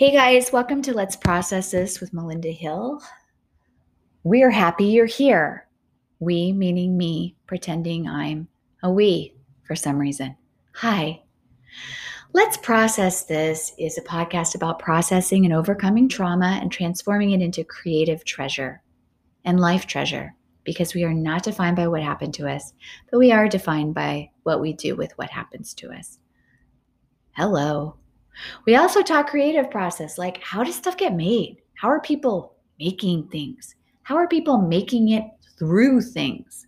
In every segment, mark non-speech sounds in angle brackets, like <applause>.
Hey guys, welcome to Let's Process This with Melinda Hill. We're happy you're here. We, meaning me, pretending I'm a we for some reason. Hi. Let's Process This is a podcast about processing and overcoming trauma and transforming it into creative treasure and life treasure because we are not defined by what happened to us, but we are defined by what we do with what happens to us. Hello. We also talk creative process like how does stuff get made? How are people making things? How are people making it through things?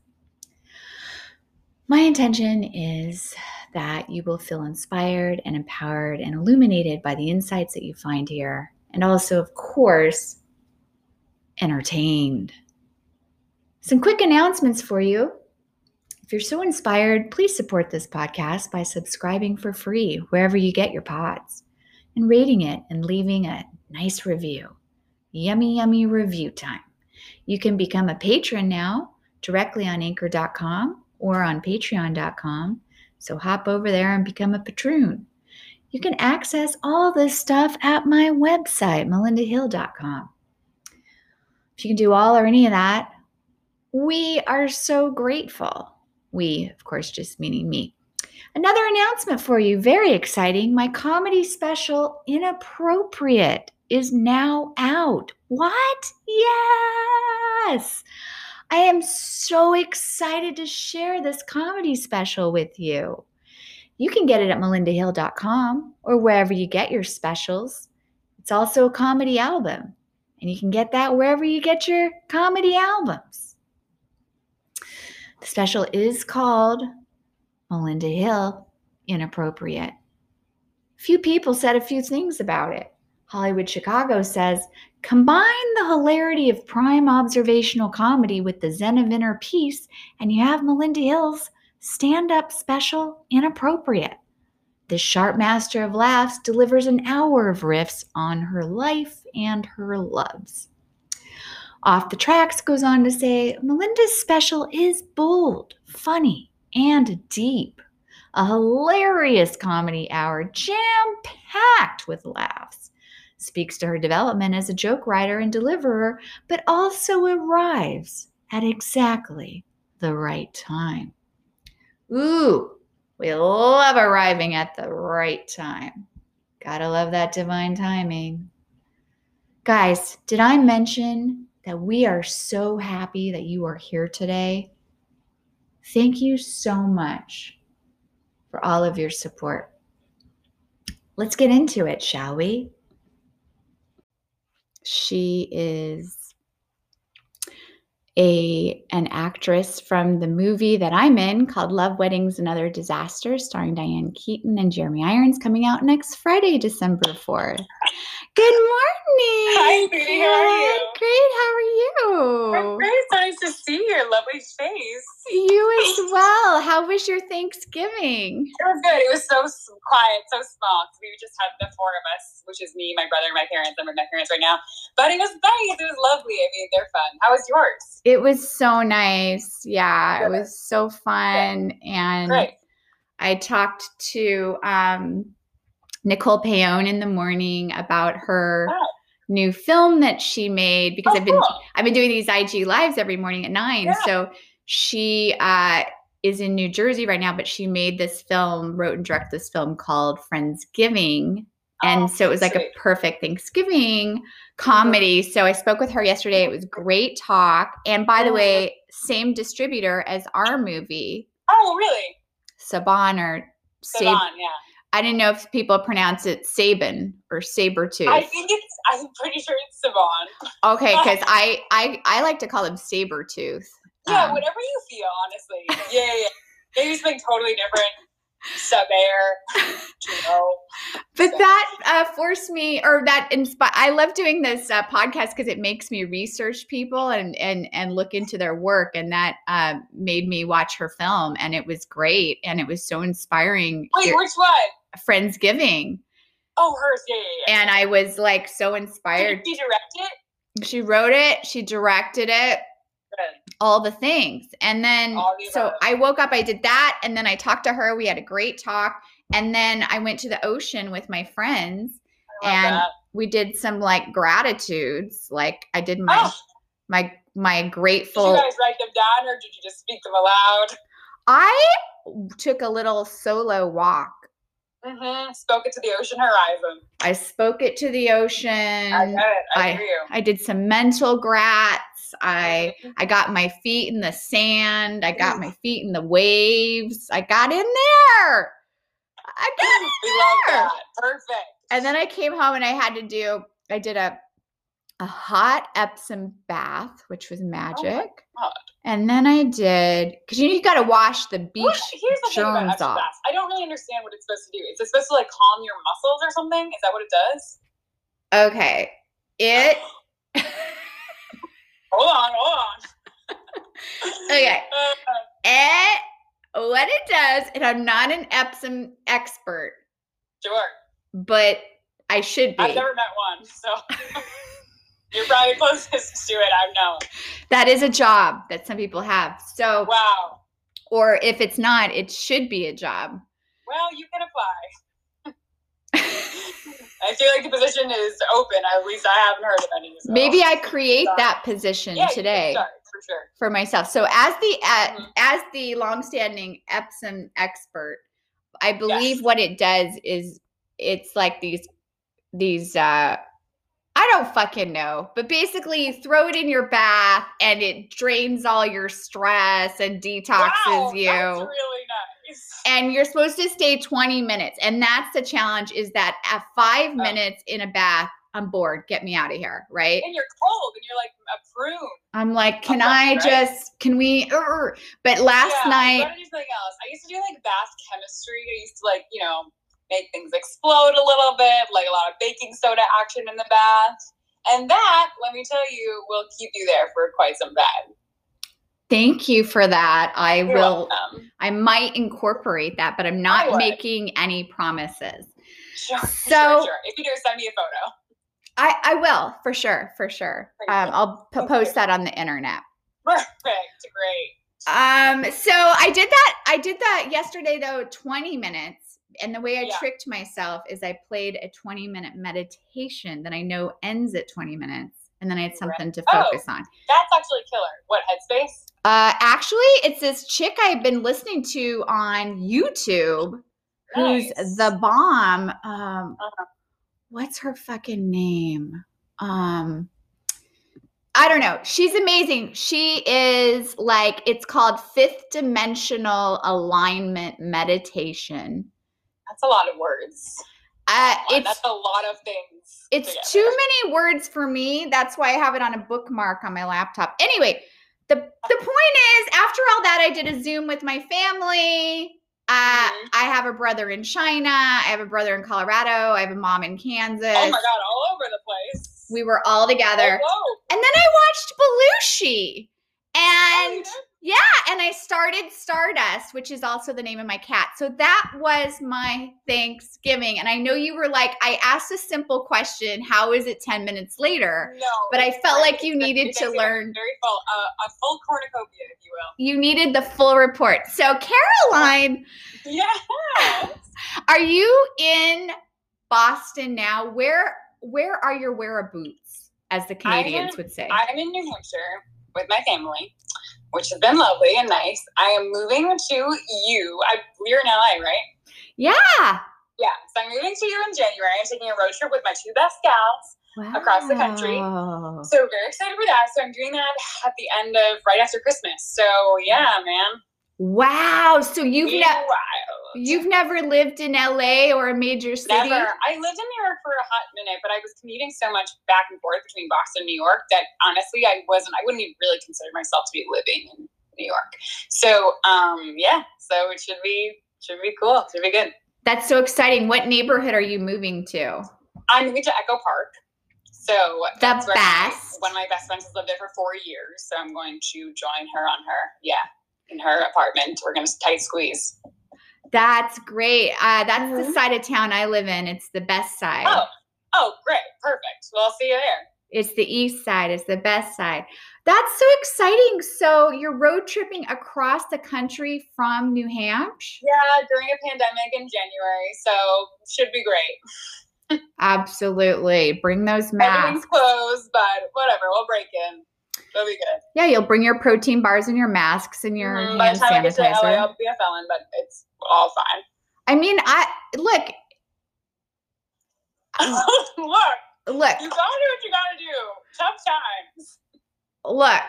My intention is that you will feel inspired and empowered and illuminated by the insights that you find here, and also, of course, entertained. Some quick announcements for you. If you're so inspired, please support this podcast by subscribing for free wherever you get your pods and rating it and leaving a nice review. Yummy, yummy review time. You can become a patron now directly on anchor.com or on patreon.com. So hop over there and become a patroon. You can access all this stuff at my website, melindahill.com. If you can do all or any of that, we are so grateful. We, of course, just meaning me. Another announcement for you, very exciting. My comedy special, Inappropriate, is now out. What? Yes! I am so excited to share this comedy special with you. You can get it at melindahill.com or wherever you get your specials. It's also a comedy album, and you can get that wherever you get your comedy albums. The special is called Melinda Hill Inappropriate. Few people said a few things about it. Hollywood Chicago says combine the hilarity of prime observational comedy with the zen of inner peace, and you have Melinda Hill's stand up special Inappropriate. The sharp master of laughs delivers an hour of riffs on her life and her loves. Off the Tracks goes on to say Melinda's special is bold, funny, and deep. A hilarious comedy hour, jam packed with laughs. Speaks to her development as a joke writer and deliverer, but also arrives at exactly the right time. Ooh, we love arriving at the right time. Gotta love that divine timing. Guys, did I mention that we are so happy that you are here today. Thank you so much for all of your support. Let's get into it, shall we? She is a an actress from the movie that I'm in called Love Weddings and Other Disasters, starring Diane Keaton and Jeremy Irons, coming out next Friday, December 4th. Good morning. Hi, Beauty. How are you? Great. How are you? I'm great. It's nice to lovely face. You as <laughs> well. How was your Thanksgiving? It was good. It was so quiet, so small. We just had the four of us, which is me, my brother, and my parents. I'm with my parents right now. But it was nice. It was lovely. I mean, they're fun. How was yours? It was so nice. Yeah, it was so fun. And Great. I talked to um, Nicol Paone in the morning about her Wow. New film that she made because Oh, I've been cool. I've been doing these IG lives every morning at nine. Yeah. So she uh, is in New Jersey right now, but she made this film, wrote and directed this film called Friendsgiving. And Oh, so it was like a perfect Thanksgiving comedy. So I spoke with her yesterday. It was great talk. And by the Mhm. way, same distributor as our movie, Oh, really? Saban or Sab- Saban, yeah. I didn't know if people pronounce it Saban or Sabertooth. I think it's, I'm pretty sure it's Saban. okay, because <laughs> I, I I like to call him Sabertooth. Yeah, Um, whatever you feel, honestly. Yeah, yeah, yeah. Maybe something totally different. Sub air. <laughs> You know. But that uh, forced me, or that inspired. I love doing this uh, podcast because it makes me research people and and and look into their work, and that uh, made me watch her film, and it was great, and it was so inspiring. Wait, which one? Friendsgiving, Oh, hers. Yeah, yeah, yeah. and I was like so Did inspired. she direct it? She wrote it, she directed it, all the things, and then the so. I woke up, I did that, and then I talked to her. We had a great talk, and then I went to the ocean with my friends. And that. we did some like gratitudes. Like I did my Oh, my my did grateful. you guys write them down or did you just speak them aloud? I took a little solo walk. Mm-hmm. Spoke it to the ocean horizon. I spoke it to the ocean. I get it. I, you. I did some mental grats. I I got my feet in the sand. I got my feet in the waves. I got in there. I <laughs> got in We love that. Perfect. And then I came home and I had to do I did a a hot Epsom bath, which was magic. God. and then I did because you know you got to wash the beach What- Here's the thing about Epsom off. baths. I don't really understand what it's supposed to do. Is it supposed to like calm your muscles or something? Is that what it does? Okay, it. <laughs> Hold on, hold on. <laughs> Okay. Uh, it what it does, and I'm not an Epsom expert, sure. but I should be. I've never met one, so <laughs> you're probably closest to it. I've known. that is a job that some people have. So, Wow. or if it's not, it should be a job. Well, you can apply. <laughs> I feel like the position is open. At least I haven't heard of any. so- Maybe I create Start. that position yeah, today. For sure. for myself. So as the uh, Mhm. as the longstanding Epsom expert, I believe Yes. what it does is it's like these these uh I don't fucking know, but basically you throw it in your bath and it drains all your stress and detoxes wow, you. That's really nice. and you're supposed to stay 20 minutes. And that's the challenge is that at 5 Oh. minutes in a bath, I'm bored. Get me out of here, right? and you're cold, and you're like a prune. I'm like, can I right? just, can we? But last yeah, night, I gotta do else. I used to do like bath chemistry. I used to like, you know, make things explode a little bit, like a lot of baking soda action in the bath. And that, let me tell you, will keep you there for quite some time. thank you for that. I You're will, welcome. I might incorporate that, but I'm not making any promises. Sure, So- sure, sure. If you do, send me a photo. I, I will for sure, for sure. Um. I'll p- post that on the internet. Perfect. Great. Um, so I did that. I did that yesterday though, 20 minutes. And the way I Yeah. tricked myself is I played a 20 minute meditation that I know ends at 20 minutes. And then I had Right. something to Oh. focus on. That's actually killer. What, Headspace? Uh, actually, it's this chick I've been listening to on YouTube who's the bomb. Um, Uh-huh. What's her fucking name? Um, I don't know. She's amazing. She is like it's called fifth dimensional alignment meditation. That's a lot of words. Uh, Wow, it's That's a lot of things. it's together. too many words for me. That's why I have it on a bookmark on my laptop. Anyway, the the point is, after all that, I did a Zoom with my family. Uh, Mhm. I have a brother in China. I have a brother in Colorado. I have a mom in Kansas. Oh my god, all over the place. We were all together, Oh, and then I watched Belushi, and yeah. and I started Stardust, which is also the name of my cat. So that was my Thanksgiving. And I know you were like, I asked a simple question How is it 10 minutes later? No, But I felt great. like you needed to learn. Very full, uh, a full cornucopia, if you will. You needed the full report. So, Caroline, <laughs> Yeah. <laughs> are you in Boston now? Where where are your wear boots, as the Canadians am- would say? I'm in New Hampshire with my family, which has been lovely and nice. I am moving to you. I, you're in LA, right? yeah. Yeah. So I'm moving to you in January. I'm taking a road trip with my two best gals. across the country. So very excited for that. So I'm doing that at the end of right after Christmas. So yeah, man. Wow. So you've never you've never lived in LA or a major city? Never. I lived in New York for a hot minute, but I was commuting so much back and forth between Boston and New York that honestly I wasn't I wouldn't even really consider myself to be living in New York. So um yeah, so it should be should be cool. Should be good. That's so exciting. What neighborhood are you moving to? I'm moving to Echo Park. So The that's my- best. one of my best friends has lived there for four years. So I'm going to join her on her, yeah, in her apartment. We're gonna tight squeeze. That's great. Uh, that's the Mhm. side of town I live in. It's the best side. Oh, oh, great, perfect. Well, I'll see you there. It's the east side. It's the best side. That's so exciting. So you're road tripping across the country from New Hampshire. Yeah, during a pandemic in January, so should be great. Absolutely. Bring those masks. Everything's closed, but whatever. We'll break in. It'll be good. Yeah, you'll bring your protein bars and your masks and your Mhm. By hand time I get LA, sanitizer. I'll be a felon, but it's all fine. I mean, I look, <laughs> Look, look, you gotta do what you gotta do. Tough times. look.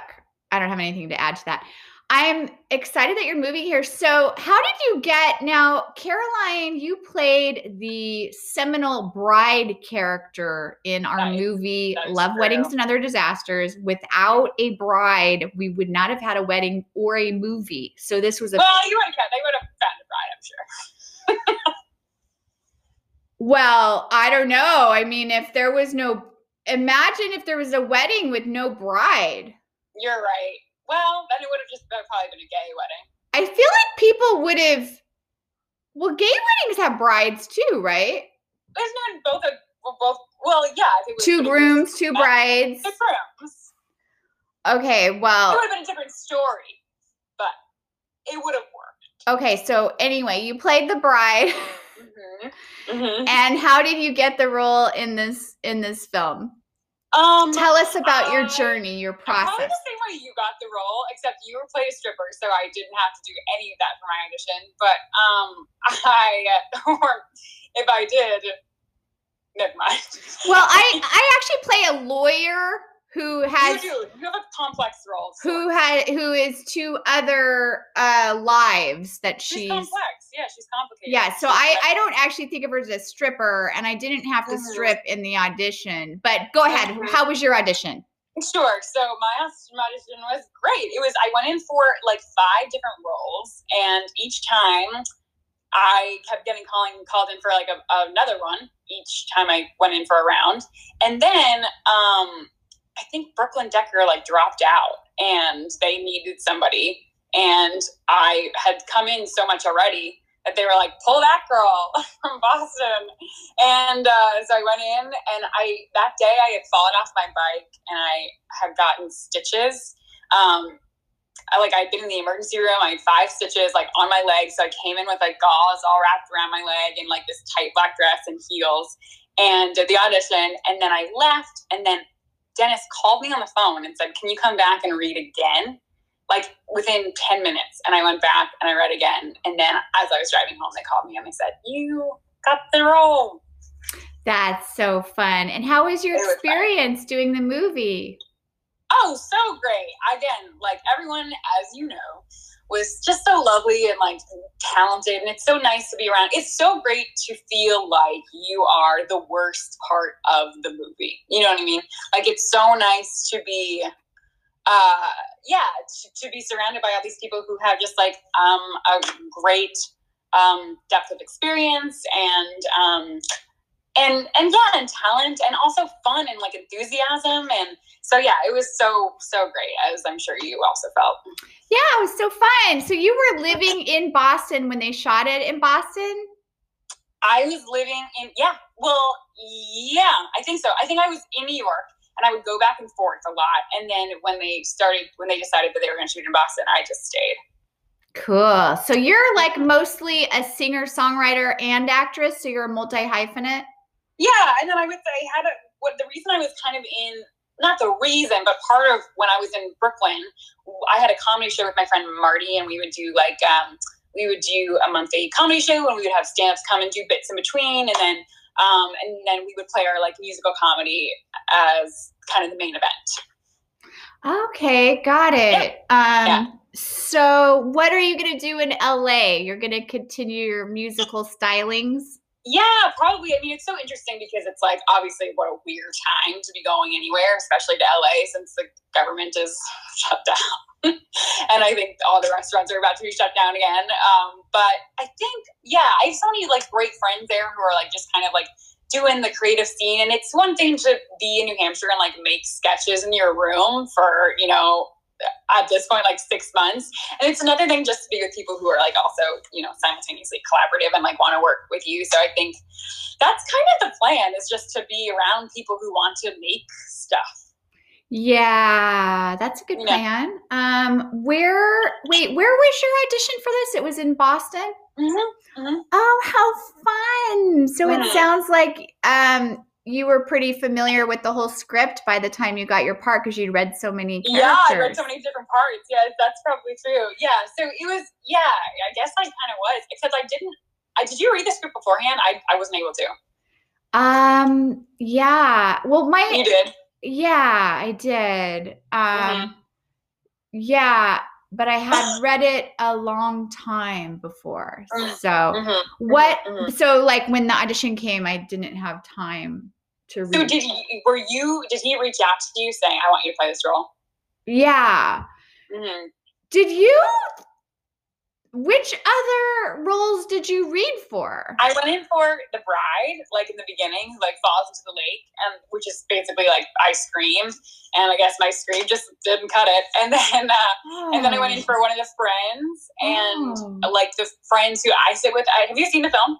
I don't have anything to add to that. I'm excited that you're moving here. So, how did you get now, Caroline? You played the seminal bride character in our is- movie that is Love, Weddings, and Other Disasters. Without a bride, we would not have had a wedding or a movie. So, this was a Well, you would have. They would have found a bride, I'm sure. <laughs> Well, I don't know. I mean, if there was no, imagine if there was a wedding with no bride. You're right. Well, then it would have just been, probably been a gay wedding. I feel like people would have. Well, gay weddings have brides too, right? There's no both. A, both. Well, yeah. It was, Two was grooms, two brides. Two grooms. Okay, well, It would have been a different story, but it would have worked. okay. So anyway, you played the bride, Mm-hmm. <laughs> Mm-hmm. and how did you get the role in this in this film? Um, Tell us about your journey, your process. Probably the same way you got the role, except you were played a stripper, so I didn't have to do any of that for my audition. But um, <laughs> I, <laughs> or if I did, never mind. Well, I <laughs> I actually play a lawyer who has you do. You have a complex role. so who had who is two other uh lives that she's, she's, complex. Yeah, she's complicated. yeah so She's i like- i don't actually think of her as a stripper and i didn't have to Mhm. strip in the audition but go ahead Mhm. how was your audition Sure. So my audition audition was great. It was I went in for like five different roles, and each time I kept getting calling called in for like a, another one. Each time I went in for a round, and then um, I think Brooklyn Decker like dropped out, and they needed somebody, and I had come in so much already that they were like, "Pull that girl <laughs> from Boston," and uh, so I went in, and I that day I had fallen off my bike, and I had gotten stitches. Um, I like I'd been in the emergency room. I had five stitches like on my leg, so I came in with like gauze all wrapped around my leg and like this tight black dress and heels, and did the audition. And then I left, and then Dennis called me on the phone and said, "Can you come back and read again?" Like within ten minutes, and I went back and I read again. And then as I was driving home, they called me and they said, "You got the role." that's so fun and how was your was fun. experience doing the movie Oh, so great. Again, like everyone, as you know, was just so lovely and like talented. And it's so nice to be around. It's so great to feel like you are the worst part of the movie. You know what I mean? Like it's so nice to be uh yeah, to, to be surrounded by all these people who have just like um a great um depth of experience and um and and yeah and talent and also fun and like enthusiasm. And so yeah it was so so great as i'm sure you also felt. Yeah it was so fun. So you were living in boston when they shot it in boston? I was living in yeah well yeah i think so. I think i was in new york and i would go back and forth a lot. And then when they started when they decided that they were going to shoot in boston i just stayed. Cool. So you're like mostly a singer songwriter and actress so you're a multi hyphenate Yeah, and then I would say I had a what the reason I was kind of in not the reason, but part of when I was in Brooklyn, I had a comedy show with my friend Marty, and we would do like um, we would do a monthly comedy show, and we would have stand-ups come and do bits in between, and then um, and then we would play our like musical comedy as kind of the main event. Okay, got it. Um Yeah. so what are you going to do in LA? You're going to continue your musical stylings? Yeah, probably. I mean, it's so interesting because it's like obviously what a weird time to be going anywhere, especially to LA since the government is <sighs> shut down. <laughs> and I think all the restaurants are about to be shut down again. Um, but I think, yeah, I have so many like great friends there who are like just kind of like doing the creative scene. And it's one thing to be in New Hampshire and like make sketches in your room for, you know, at this point, like six months. And it's another thing just to be with people who are like also, you know, simultaneously collaborative and like want to work with you. So I think that's kind of the plan is just to be around people who want to make stuff. Yeah, that's a good Yeah. plan. Um where wait, where was your audition for this? It was in Boston? Mm-hmm. Mm-hmm. Oh, how fun! So it Mhm. sounds like um you were pretty familiar with the whole script by the time you got your part because you'd read so many characters. Yeah, I read so many different parts. Yeah, that's probably true. Yeah, so it was. Yeah, I guess I kind of was, except I didn't. I did you read the script beforehand? I I wasn't able to. Um. Yeah. Well, my You did. yeah, I did. Um. Mhm. Yeah, but I had <laughs> read it a long time before. Mm. So Mhm. what? mhm. So like when the audition came, I didn't have time to read. So did he? Were you? Did he reach out to you saying, "I want you to play this role"? yeah. Mm-hmm. Did you? Which other roles did you read for? I went in for the bride, like in the beginning, like falls into the lake, and which is basically like I screamed, and I guess my scream just didn't cut it. And then, uh, and then I went in for one of the friends, and Oh. like the friends who I sit with. I, have you seen the film?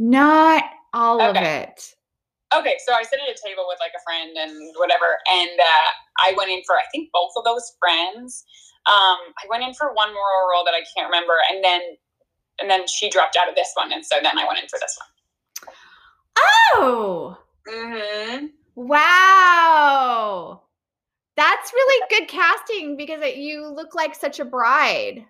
Not all of it. Okay, so I sit at a table with like a friend and whatever, and uh, I went in for I think both of those friends. Um, I went in for one more role that I can't remember, and then and then she dropped out of this one, and so then I went in for this Oh, one. Mm-hmm. wow. That's really good casting because it- you look like such a bride.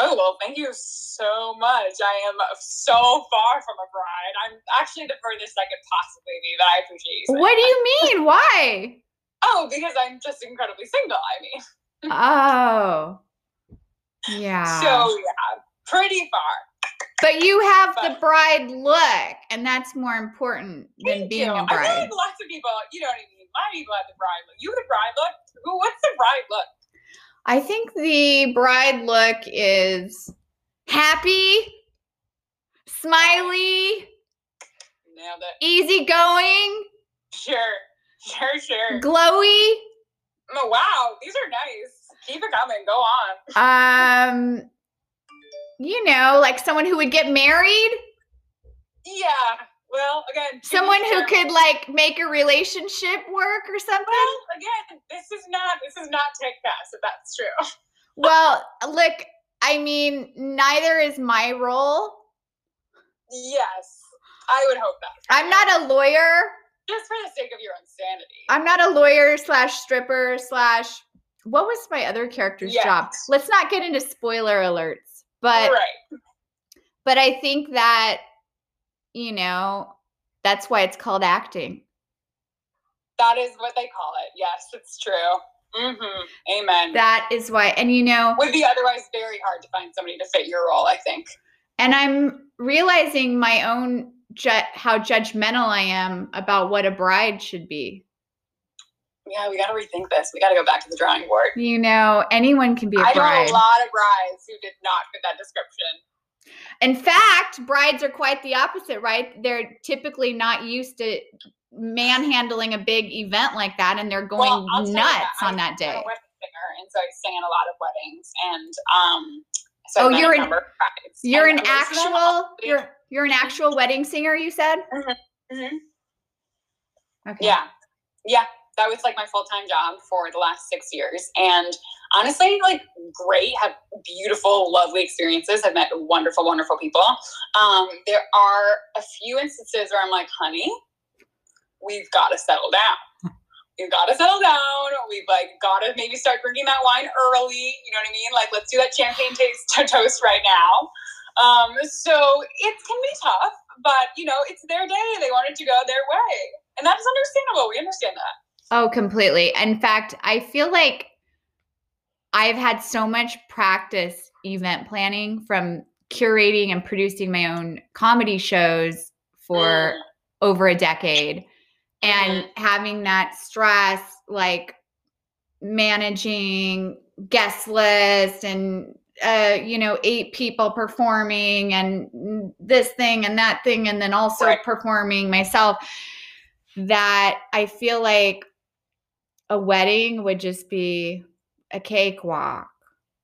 Oh well, thank you so much. I am so far from a bride. I'm actually the furthest I could possibly be, but I appreciate you. What do that. you mean? Why? <laughs> Oh, because I'm just incredibly single. I mean, Oh, yeah. so yeah, pretty far. but you have the bride look, and that's more important than being you. a I feel like lots of people, you know what I mean. A lot people have the bride look. You have the bride look. Who? What's the bride look? I think the bride look is happy, smiley, Nailed it. easygoing, Sure, sure, sure. glowy. Oh, wow, these are nice. Keep it coming. Go on. Um, you know, like someone who would get married, Yeah. Well, again, someone who could like make a relationship work or something. Well, again, this is not this is not typecast. If that's true. <laughs> Well, look, I mean, neither is my role. Yes, I would hope that. I'm not a lawyer. Just for the sake of your own sanity. I'm not a lawyer slash stripper slash. What was my other character's job? Let's not get into spoiler alerts, but right. but I think that you know that's why it's called acting. That is what they call it. Yes, it's true. Mm-hmm. Amen. That is why, and you know, would be otherwise very hard to find somebody to fit your role. I think. and I'm realizing my own ju- how judgmental I am about what a bride should be. Yeah, we got to rethink this. We got to go back to the drawing board. You know, anyone can be a I bride. I know a lot of brides who did not fit that description. In fact, brides are quite the opposite, right? They're typically not used to manhandling a big event like that, and they're going Well, I'll tell you nuts that. on I- that I'm day. a wedding singer, and so I sing at a lot of weddings, and um. So Oh, you're an- You're an most of them actual you're you're an actual wedding singer, you said? Mhm. Okay. Yeah. Yeah. That was like my full time job for the last six years. And honestly, like great, have beautiful, lovely experiences. I've met wonderful, wonderful people. Um, there are a few instances where I'm like, honey, we've got to settle down. We've got to settle down. We've like got to maybe start drinking that wine early. You know what I mean? Like, let's do that champagne taste to <laughs> toast right now. Um, so it can be tough, but you know, it's their day. They wanted to go their way. And that is understandable. We understand that. Oh, completely. In fact, I feel like I've had so much practice event planning from curating and producing my own comedy shows for Mm. over a decade and having that stress like managing guest list and uh you know eight people performing and this thing and that thing and then also Right. performing myself that i feel like a wedding would just be a cakewalk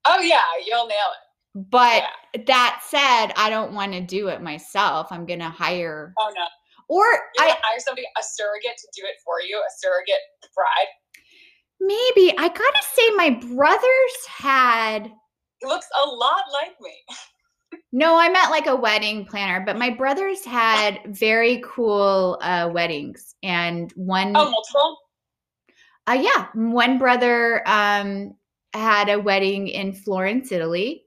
Oh yeah, you'll nail it. but Yeah. that said i don't want to do it myself i'm gonna hire Oh no. Or You i I, hire somebody, a surrogate to do it for you, a surrogate bride. Maybe I gotta say, my brothers had. He looks a lot like me. No, I meant like a wedding planner, but my brothers had very cool uh, weddings, and one Oh, multiple. Uh, yeah, one brother um, had a wedding in Florence, Italy.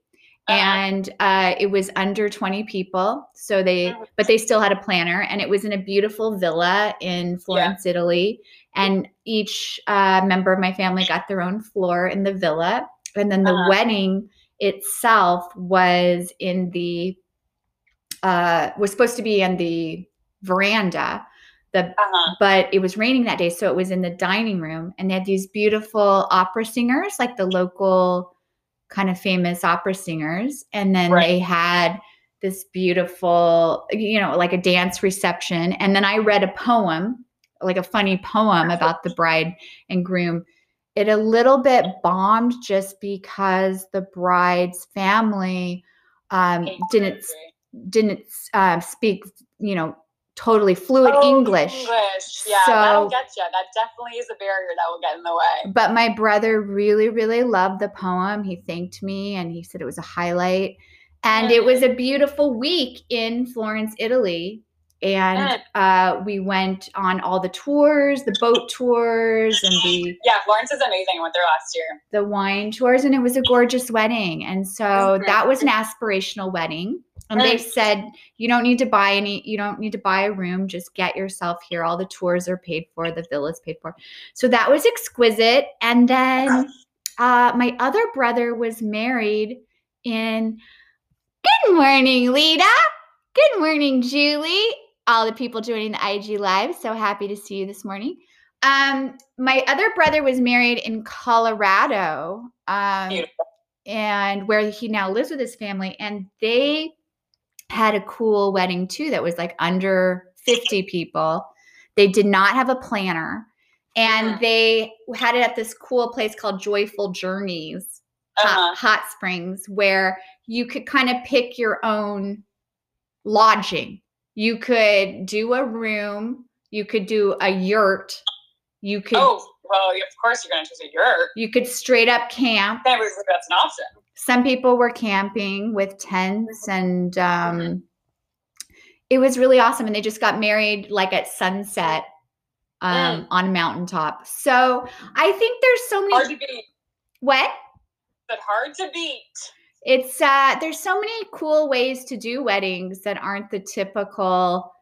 And uh, it was under 20 people. So they, Mhm. but they still had a planner, and it was in a beautiful villa in Florence, Italy. And each uh, member of my family got their own floor in the villa, and then the Uh-huh. wedding itself was in the uh, was supposed to be in the veranda. The Uh-huh. but it was raining that day so it was in the dining room and they had these beautiful opera singers like the local kind of famous opera singers and then Right. they had this beautiful you know like a dance reception. And then i read a poem like a funny poem about the bride and groom. It a little bit bombed just because the bride's family um, didn't didn't uh, speak you know totally fluid Oh, english English. Yeah, So- that'll get you. That definitely is a barrier that will get in the way. but my brother really really loved the poem he thanked me and he said it was a highlight and it was a beautiful week in florence italy and uh, we went on all the tours the boat tours and the Yeah, Florence is amazing. I went there last year. the wine tours and it was a gorgeous wedding and so Mhm. that was an aspirational wedding and they said you don't need to buy any you don't need to buy a room just get yourself here. All the tours are paid for the villa's paid for. So that was exquisite. And then uh, my other brother was married in good morning lita. Good morning julie. All the people joining the ig live. So happy to see you this morning. Um, my other brother was married in colorado um, and where he now lives with his family and they had a cool wedding too that was like under 50 people they did not have a planner and Mhm. they had it at this cool place called joyful journeys Uh-huh. hot, hot springs where you could kind of pick your own lodging you could do a room you could do a yurt you could Oh, well, of course you're going to choose a yurt. you could straight up camp Can't believe that's an option. Some people were camping with tents and um it was really awesome and they just got married like at sunset um Mm. on a mountaintop so i think there's so many Hard to beat. what But hard to beat. it's uh there's so many cool ways to do weddings that aren't the typical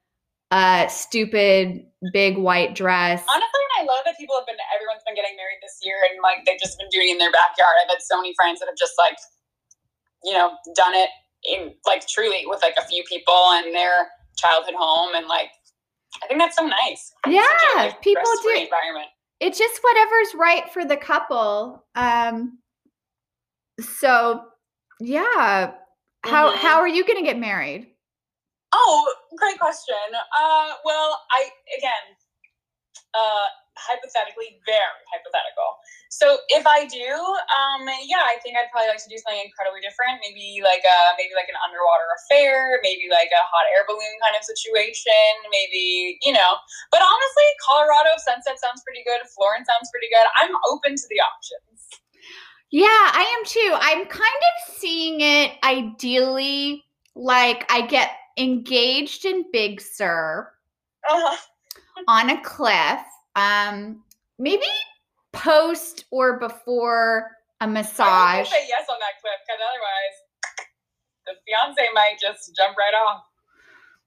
uh stupid big white dress Honestly, and I love that people have been, everyone's been getting married this year and like they've just been doing it in their backyard. I've had so many friends that have just like, you know, done it in like truly with like a few people in their childhood home. And like, I think that's so nice. Such a, yeah like, people do environment. it's just whatever's right for the couple um so yeah how Mhm. how are you gonna get married Oh, great question. Uh, well, I again, uh, hypothetically, very hypothetical. So if I do, um, yeah, I think I'd probably like to do something incredibly different. Maybe like a maybe like an underwater affair. Maybe like a hot air balloon kind of situation. Maybe you know. But honestly, Colorado sunset sounds pretty good. Florence sounds pretty good. I'm open to the options. yeah i am too i'm kind of seeing it ideally like i get engaged in big sur Uh, on a cliff um maybe post or before a massage say yes on that clip because otherwise, the fiance might just jump right off.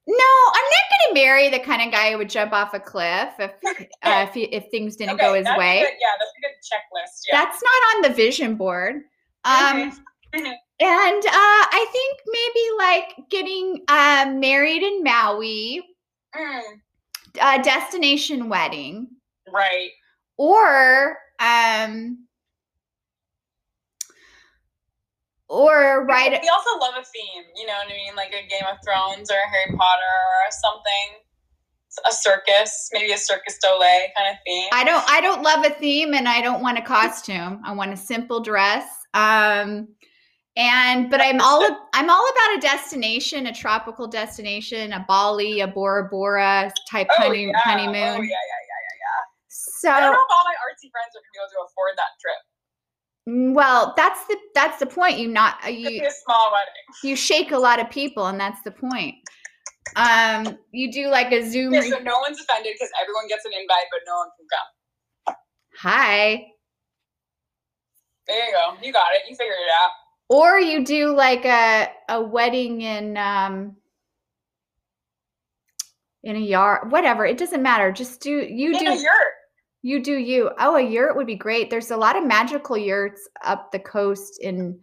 No, I'm not going to marry the kind of guy who would jump off a cliff if <laughs> uh, if, he, if things didn't go his way. good- yeah, that's a good checklist. Yeah. That's not on the vision board. Um. And uh, I think maybe like getting uh, married in Maui, Mm, a destination wedding, right. or um, or right. We also love a theme. You know what I mean? Like a Game of Thrones or a Harry Potter or something. A circus, maybe a circus dole kind of theme. I don't I don't love a theme and I don't want a costume. I want a simple dress. Um and but I'm all I'm all about a destination, a tropical destination, a Bali, a Bora Bora type oh, honey, yeah. honeymoon. Oh, yeah, yeah, yeah, yeah, yeah. So I don't know if all my artsy friends are going to be able to afford that trip. Mm, Well, that's the that's the point. You not uh, you a small wedding. you shake a lot of people, and that's the point. Um, you do like a Zoom. Yeah, so no one's offended because everyone gets an invite, but no one can come. Hi. There you go. You got it. You figured it out. Or you do like a a wedding in um in a yard whatever it doesn't matter just do you In do a yurt. you do you oh a yurt would be great there's a lot of magical yurts up the coast in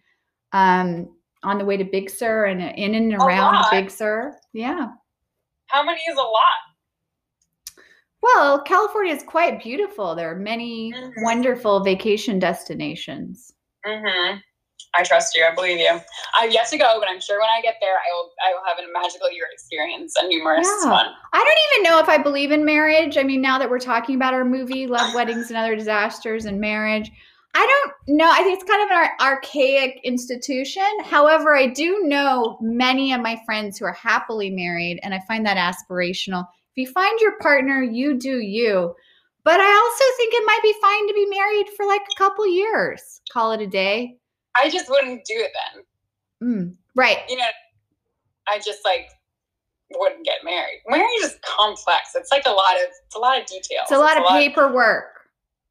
um on the way to big sur and in and around big sur yeah How many is a lot? well california is quite beautiful there are many Mhm. wonderful vacation destinations Mm-hmm. I trust you. I believe you. I've yet to go, but I'm sure when I get there, I will. I will have a magical year experience, a numerous Yeah. one. I don't even know if I believe in marriage. I mean, now that we're talking about our movie, Love, Weddings, and Other Disasters and Marriage, I don't know. I think it's kind of an ar- archaic institution. However, I do know many of my friends who are happily married, and I find that aspirational. If you find your partner, you do you. But I also think it might be fine to be married for like a couple years, call it a day. I just wouldn't do it then. Mm, right. You know, I just like wouldn't get married. Marriage is complex. It's like a lot of. It's a lot of details. It's a lot of paperwork.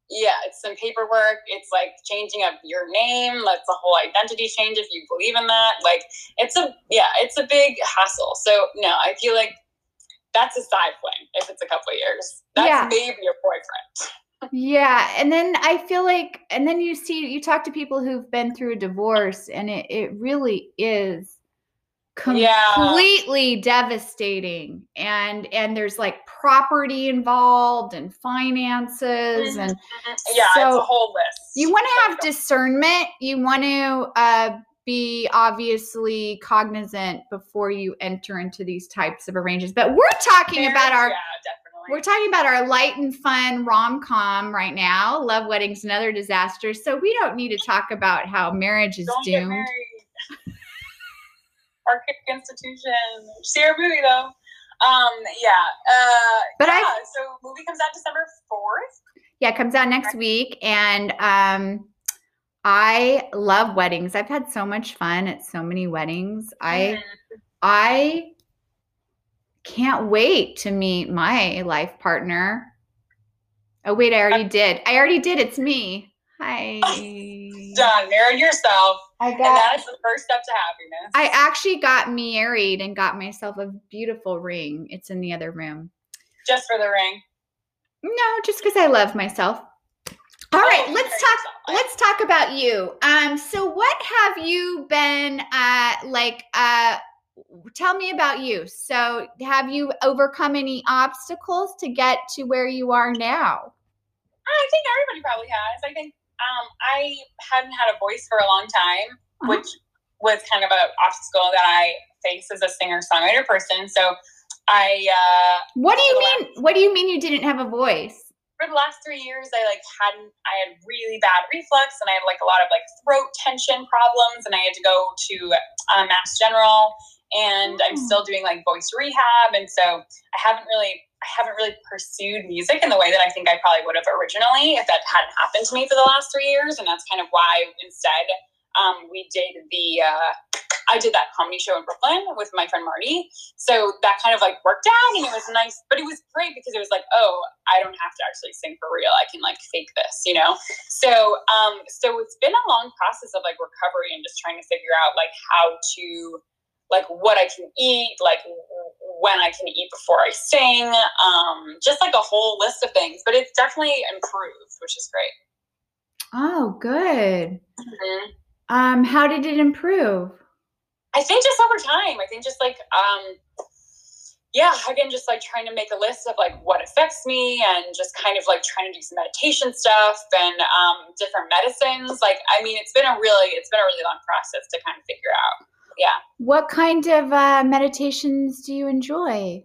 yeah, it's some paperwork. It's like changing up your name. That's a whole identity change if you believe in that. Like it's a yeah, it's a big hassle. So no, I feel like that's a side fling if it's a couple of years. That's Yeah. maybe your boyfriend. Yeah, and then I feel like, and then you see, you talk to people who've been through a divorce, and it it really is Yeah. completely devastating. And and there's like property involved and finances, and Yeah, it's So, a whole list. you want to have discernment. You want to uh, be obviously cognizant before you enter into these types of arrangements. But we're talking about our yeah. We're talking about our light and fun rom com right now, Love Weddings and Other Disasters. So we don't need to talk about how marriage is Don't get doomed. married. Archaic institution. See our movie though. Um, yeah. Uh, But I- so movie comes out December fourth. Yeah, it comes out next week. And um, I love weddings. I've had so much fun at so many weddings. I I can't wait to meet my life partner. Oh wait, I already did. I already did. It's me. Hi. done. Married yourself, I got, and that is the first step to happiness. I actually got married and got myself a beautiful ring. It's in the other room. just for the ring. No, just because I love myself. All right, Oh, let's talk. so Let's talk about you. Um, so what have you been uh like? Uh, tell me about you. So, have you overcome any obstacles to get to where you are now? I think everybody probably has. I think um, I hadn't had a voice for a long time, Uh-huh. which was kind of an obstacle that I face as a singer songwriter person. So I uh, What do you mean? What do you mean you didn't have a voice? for the last three years i like hadn't i had really bad reflux and i had like a lot of like throat tension problems and i had to go to uh, mass general and i'm Oh. still doing like voice rehab and so i haven't really i haven't really pursued music in the way that i think i probably would have originally if that hadn't happened to me for the last three years and that's kind of why instead um, we did the uh, I did that comedy show in Brooklyn with my friend Marty. So that kind of like worked out and it was nice, but it was great because it was like, oh, I don't have to actually sing for real. I can like fake this, you know? So um so it's been a long process of like recovery and just trying to figure out like how to like what I can eat, like when I can eat before I sing, um, just like a whole list of things. But it's definitely improved, which is great. Oh, good. Mhm. Um, how did it improve? I think just over time. I think just like um yeah, again just like trying to make a list of like what affects me and just kind of like trying to do some meditation stuff and um different medicines. Like I mean it's been a really it's been a really long process to kind of figure out. Yeah. What kind of uh, meditations do you enjoy?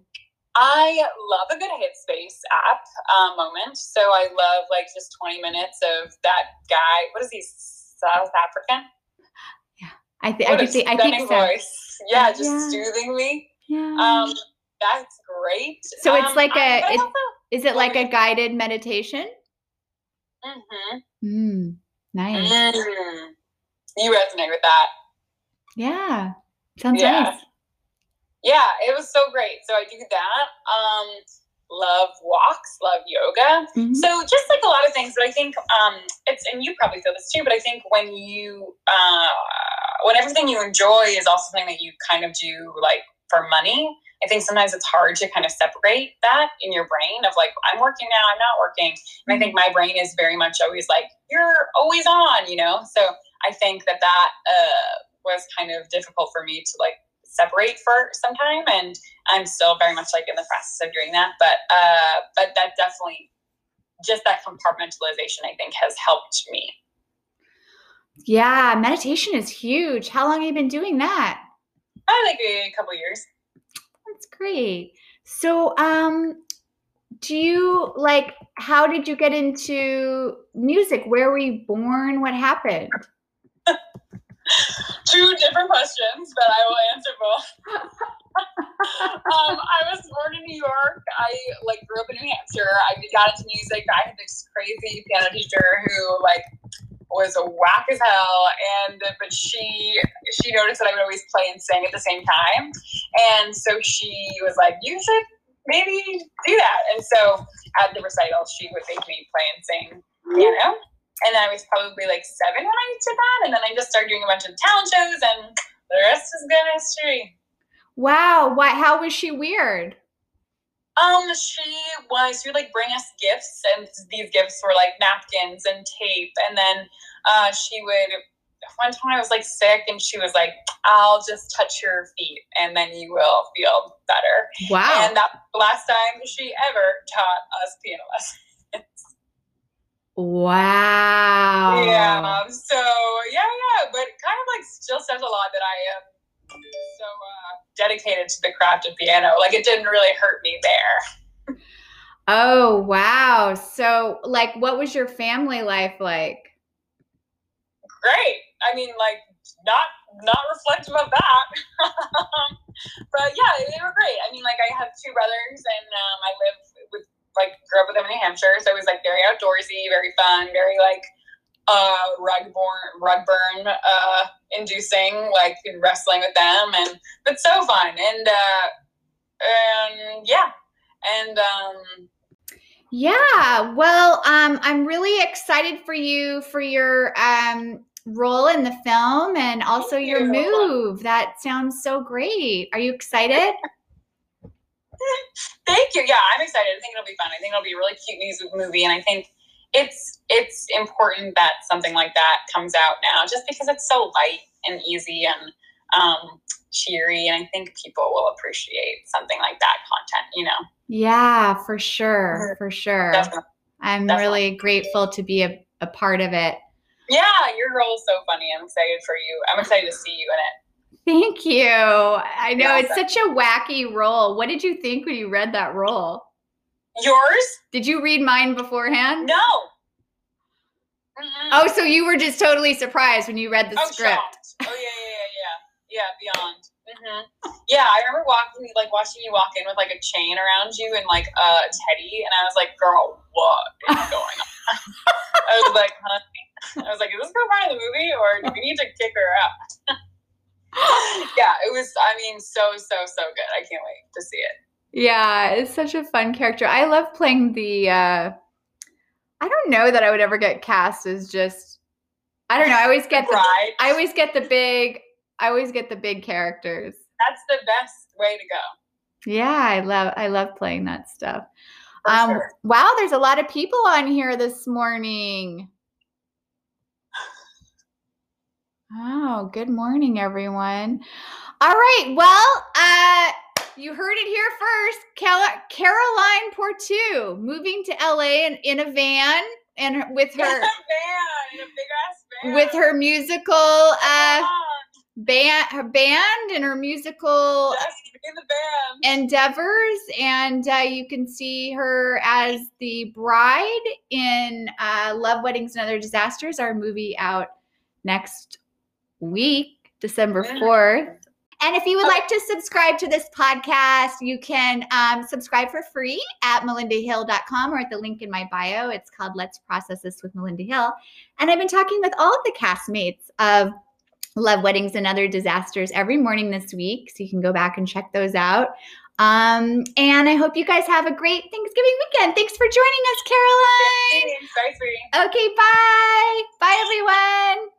I love a good Headspace app uh, moment. So I love like just 20 minutes of that guy. What is he? South African? Yeah. I, th- I could think. I think so. voice. Yeah, just Yeah. soothing me. Yeah. Um, that's great. So it's Um, like a- um, but I also- Is it like a guided meditation? Mm Mhm. Mm. Nice. Mm. You resonate with that. Yeah. Sounds Yeah. nice. Yeah, it was so great. So I do that. Um, love walks, love yoga. Mhm. So just like a lot of things, but I think um, it's and you probably feel this too. But I think when you uh, when everything you enjoy is also something that you kind of do like for money, I think sometimes it's hard to kind of separate that in your brain of like I'm working now, I'm not working, and I think my brain is very much always like you're always on, you know. So I think that that uh, was kind of difficult for me to like separate for some time and i'm still very much like in the process of doing that but uh but that definitely just that compartmentalization i think has helped me Yeah, meditation is huge. How long have you been doing that? i like a couple years That's great. So, um, do you like how did you get into music? Where were you born? What happened? Two different questions but i will answer both <laughs> um, I was born in New York. I like grew up in New Hampshire. I got into music. I had this crazy piano teacher who like was whack as hell, and but she she noticed that I would always play and sing at the same time, and so she was like, "You should maybe do that." And so at the recital, she would make me play and sing piano. And I was probably like seven when I did that, and then I just started doing a bunch of talent shows, and the rest is good history. Wow, why how was she weird? Um, she was she would like bring us gifts, and these gifts were like napkins and tape, and then uh, she would. One time I was like sick, and she was like, "I'll just touch your feet, and then you will feel better." Wow. And that's the last time she ever taught us piano lessons. Wow. Yeah. So yeah, yeah, but kind of like still says a lot that I am so uh, dedicated to the craft of piano. Like it didn't really hurt me there. Oh, wow. So, like what was your family life like? great. I mean, like not not reflective of that, <laughs> but yeah, they were great. I mean, like I have two brothers, and um, I live like grew up with them in New Hampshire, so it was like very outdoorsy, very fun, very like uh rug born rug burn uh inducing like wrestling with them and but so fun and uh and yeah and um Yeah. Well, um, I'm really excited for you for your um role in the film and also your you. move. That sounds so great. Are you excited? <laughs> <laughs> Thank you. Yeah, I'm excited. I think it'll be fun. I think it'll be a really cute music movie, and I think it's it's important that something like that comes out now, just because it's so light and easy and um, cheery, and I think people will appreciate something like that content. You know, Yeah, for sure. For sure. Definitely. I'm definitely. really grateful to be a, a part of it. yeah, your role is so funny. I'm excited for you. I'm excited to see you in it. Thank you. I know it's such a wacky role. What did you think when you read that role? Yours? Did you read mine beforehand? No. Mm-mm. Oh, so you were just totally surprised when you read the Oh, script. shocked. Oh yeah, yeah, yeah, yeah, yeah. Beyond. hmm Yeah, I remember walking, like watching you walk in with like a chain around you and like a teddy, and I was like, "Girl, what is <laughs> going on?" I was like, "Honey," I was like, "Is this girl part of the movie, or do we need to kick her out?" <laughs> yeah, it was. I mean, so so so good. I can't wait to see it. Yeah, it's such a fun character. I love playing the uh I don't know that I would ever get cast as just I don't know, I always get the? I always get the big I always get the big characters. That's the best way to go. Yeah, I love I love playing that stuff. For Um sure. wow, there's a lot of people on here this morning. Oh, good morning everyone. All right, well, uh you heard it here first. Cal- Caroline Portu moving to LA in, in a van and with her <laughs> van, in a big ass van. with her musical uh band her band and her musical Yes, in the band. endeavors and uh, you can see her as the bride in uh, love weddings and other disasters our movie out next week december 4th And if you would like to subscribe to this podcast, you can um, subscribe for free at melindahill.com or at the link in my bio. It's called Let's Process This with Melinda Hill. And I've been talking with all of the castmates of Love Weddings and Other Disasters every morning this week. So you can go back and check those out. Um, and I hope you guys have a great Thanksgiving weekend. Thanks for joining us, Caroline. Thanks. Bye, Okay, bye. Bye, everyone.